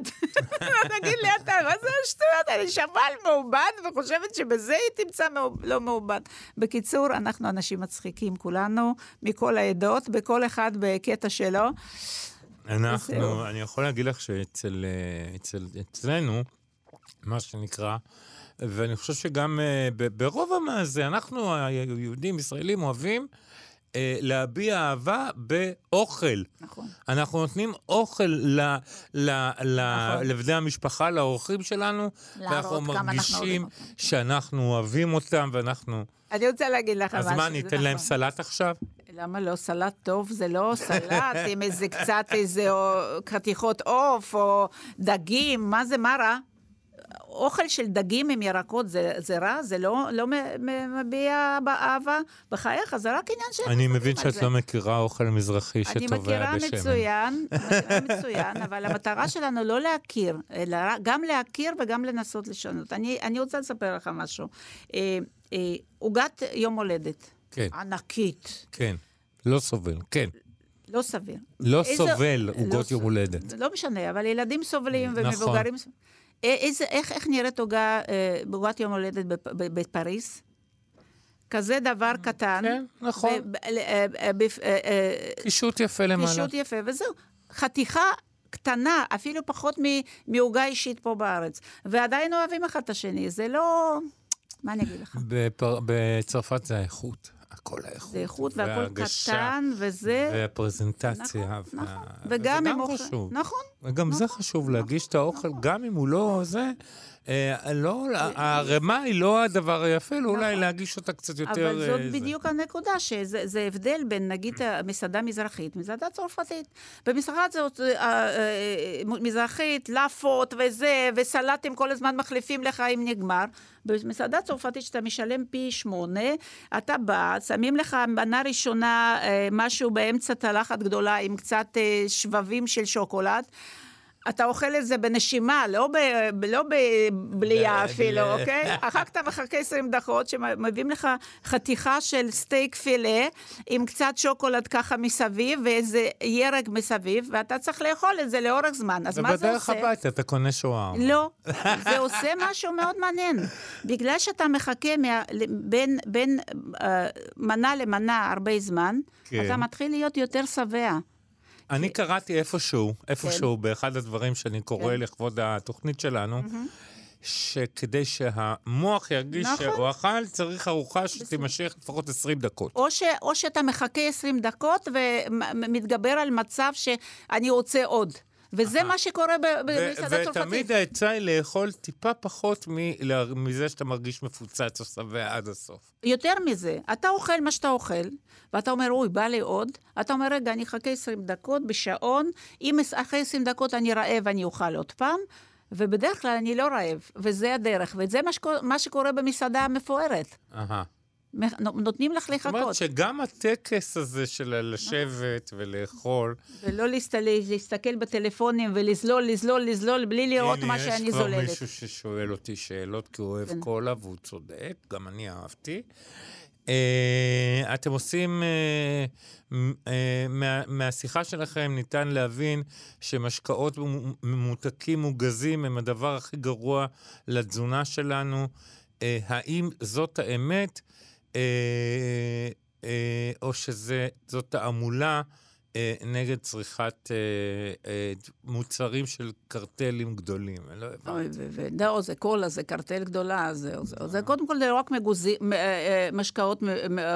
<laughs> תגיד לי אתה, מה זה השטויות? אני שבל מעובד וחושבת שבזה היא תמצא מעוב- לא מעובד. בקיצור, אנחנו אנשים מצחיקים כולנו, מכל העדות, בכל אחד בקטע שלו. אנחנו. אני יכול להגיד לך שאצל, אה, אצל, אצלנו, מה שנקרא, ואני חושב שגם ב- ברוב המעשה, אנחנו היהודים, ישראלים, אוהבים אה, להביע אהבה באוכל. נכון. אנחנו נותנים אוכל ל, ל, ל, נכון. לבני המשפחה, לאורחים שלנו, ואנחנו מרגישים. שאנחנו אוהבים אותם ואנחנו... אני רוצה להגיד לך אז משהו. מה, זה ניתן להם נכון. סלט עכשיו? למה לא? סלט טוב זה לא סלט עם איזה קצת איזה או, חתיכות עוף או דגים, מה זה, מה רע? אוכל של דגים עם ירקות זה, זה רע? זה לא, לא מביע אהבה? בחייך, זה רק עניין של... אני מבין שאת זה. לא מכירה אוכל מזרחי אני שטובע בשמן. מצוין, <laughs> מכירה מצוין, אבל המטרה שלנו לא להכיר, אלא גם להכיר וגם לנסות לשנות. אני, אני רוצה לספר לך משהו. אה, אה, עוגת יום הולדת, כן, ענקית, כן. לא סובל, כן. לא סביר. לא איזה- סובל לא עוגות יום סובל. הולדת. לא משנה, אבל ילדים סובלים נכון. ומבוגרים... סובלים. אה, איזה, איך, איך נראית עוגה, אה, עוגת יום הולדת בפריז? כזה דבר קטן. כן, נכון. אה, אה, אה, אה, קישוט יפה למעלה. קישוט יפה, וזהו. חתיכה קטנה, אפילו פחות מעוגה אישית פה בארץ. ועדיין אוהבים אחד את השני, זה לא... מה אני אגיד לך? בפר... בצרפת זה האיכות, הכל האיכות. זה איכות והכל קטן, וזה... והפרזנטציה. נכון, וה- נכון. וגם גם אם אוכל... חשוב. נכון. וגם זה חשוב, להגיש את האוכל, גם אם הוא לא זה. אה, לא, הערימה היא לא הדבר היפה, אלא אולי להגיש אותה קצת יותר... נכון. אבל זאת אה. בדיוק הנקודה, שזה זה הבדל בין, נגיד, מסעדה מזרחית, מסעדה צרפתית. במסעדה אה, מזרחית, לאפות וזה, וסלטים כל הזמן מחליפים לך אם נגמר. במסעדה צרפתית שאתה משלם פי שמונה, אתה בא, שמים לך מנה ראשונה משהו באמצע צלחת גדולה עם קצת שבבים של שוקולד. אתה אוכל את זה בנשימה, לא, ב, לא בבלייה ב- אפילו, אוקיי? <laughs> אחר כך אתה מחכה 20 דקות, שמביאים לך חתיכה של סטייק פילה עם קצת שוקולד ככה מסביב, ואיזה ירק מסביב, ואתה צריך לאכול את זה לאורך זמן. אז מה זה ובדרך עושה? הביתה אתה קונה שווארמה. לא, <laughs> זה עושה משהו מאוד מעניין. בגלל שאתה מחכה מה, בין, בין uh, מנה למנה הרבה זמן, כן. אתה מתחיל להיות יותר שבע. אני קראתי איפשהו, איפשהו באחד הדברים שאני קורא כן. לכבוד התוכנית שלנו, שכדי שהמוח ירגיש נכון. שהוא אכל, צריך ארוחה שתימשך לפחות 20 דקות. או, ש, או שאתה מחכה 20 דקות ומתגבר על מצב שאני רוצה עוד. וזה מה שקורה במסעדה צרפתית. ותמיד העצה היא לאכול טיפה פחות מזה שאתה מרגיש מפוצץ או שבע עד הסוף. יותר מזה, אתה אוכל מה שאתה אוכל, ואתה אומר, אוי, בא לי עוד. אתה אומר, רגע, אני אחכה 20 דקות בשעון, אם אחרי 20 דקות אני רעב, אני אוכל עוד פעם. ובדרך כלל אני לא רעב, וזה הדרך, וזה מה, שקור, מה שקורה במסעדה המפוארת. אהה. נותנים לך זאת אומרת לחכות, שגם הטקס הזה של לשבת ולאכול, ולא להסתכל, בטלפונים ולזלול, לזלול, לזלול, בלי לראות הנה, מה שאני יש כבר זוללת. מישהו ששואל אותי שאלות, כי הוא אוהב כן. קולה והוא צודק, גם אני אהבתי. אה, אתם עושים, אה, אה, מה, מהשיחה שלכם ניתן להבין שמשקאות ממותקים מוגזים הם הדבר הכי גרוע לתזונה שלנו. האם זאת האמת, או שזאת תעמולה אה, נגד צריכת אה, אה, מוצרים של קרטלים גדולים? אני לא הבנתי. לא, זה קולה, זה קרטל גדולה. זה קודם כל זה לא רק אה, אה, משקאות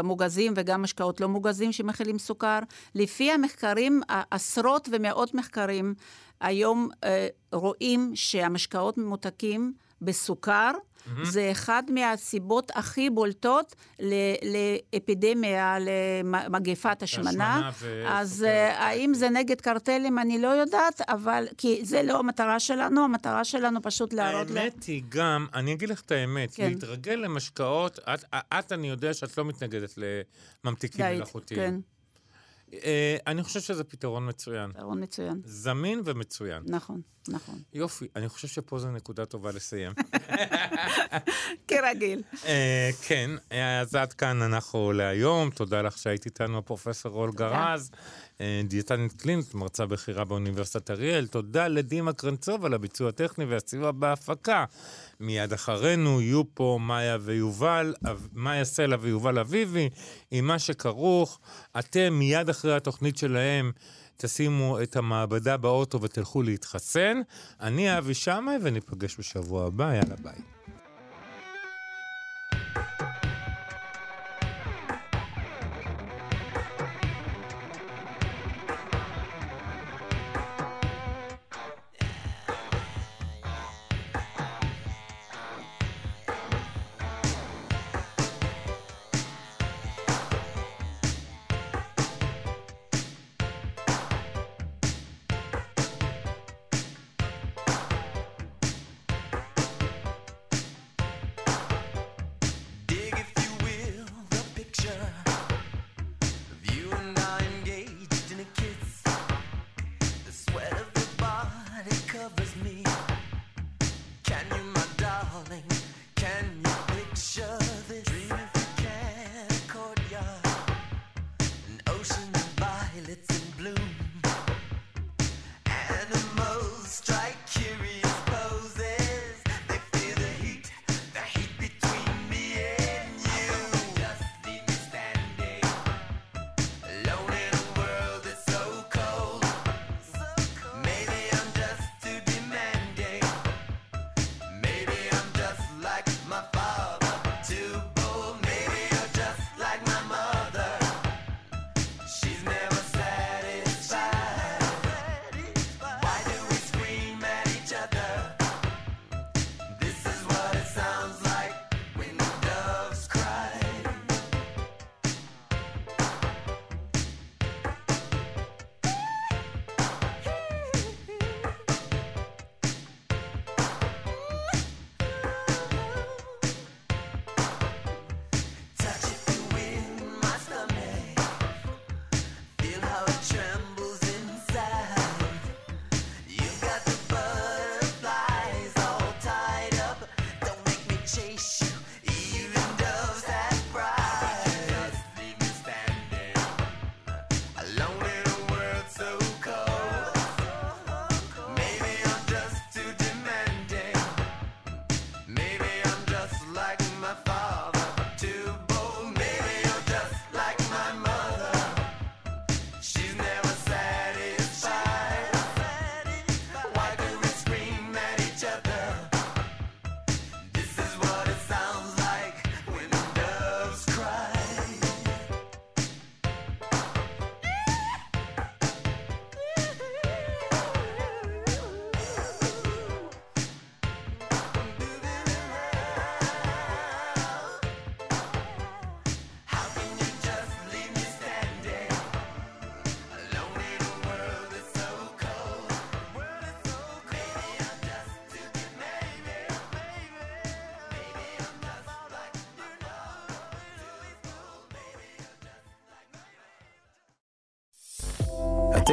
מוגזים וגם משקאות לא מוגזים שמכילים סוכר. לפי המחקרים, עשרות ומאות מחקרים היום אה, רואים שהמשקאות ממותקים בסוכר, זה אחד מהסיבות הכי בולטות לאפידמיה, למגפת השמנה. וסוכרת, אז אה, האם זה נגד קרטלים, אני לא יודעת, אבל... כי זה לא המטרה שלנו, המטרה שלנו פשוט להראות... לה- האמת היא גם, אני אגיד לך את האמת, כן. להתרגל למשקאות, את, את, אני יודע שאת לא מתנגדת לממתיקים מלאכותיים. כן, אני חושב שזה פתרון מצוין. פתרון מצוין. זמין ומצוין. נכון, נכון. יופי, אני חושב שפה זו נקודה טובה לסיים. <laughs> כרגיל. אה, כן, אז עד כאן אנחנו להיום. תודה לך שהיית איתנו, הפרופסור אולגה תודה. אה, דיאטנית קלינית, מרצה בכירה באוניברסיטת אריאל. תודה לדימה קרנצוב על הביצוע הטכני והסיוע בהפקה. מיד אחרינו יהיו פה מאיה ויובל, מאיה סלע ויובל אביבי, עם מה שכרוך. אתם מיד אחרי התוכנית שלהם. תשימו את המעבדה באוטו ותלכו להתחסן. אני אבי שמאי וניפגש בשבוע הבא, יאללה ביי.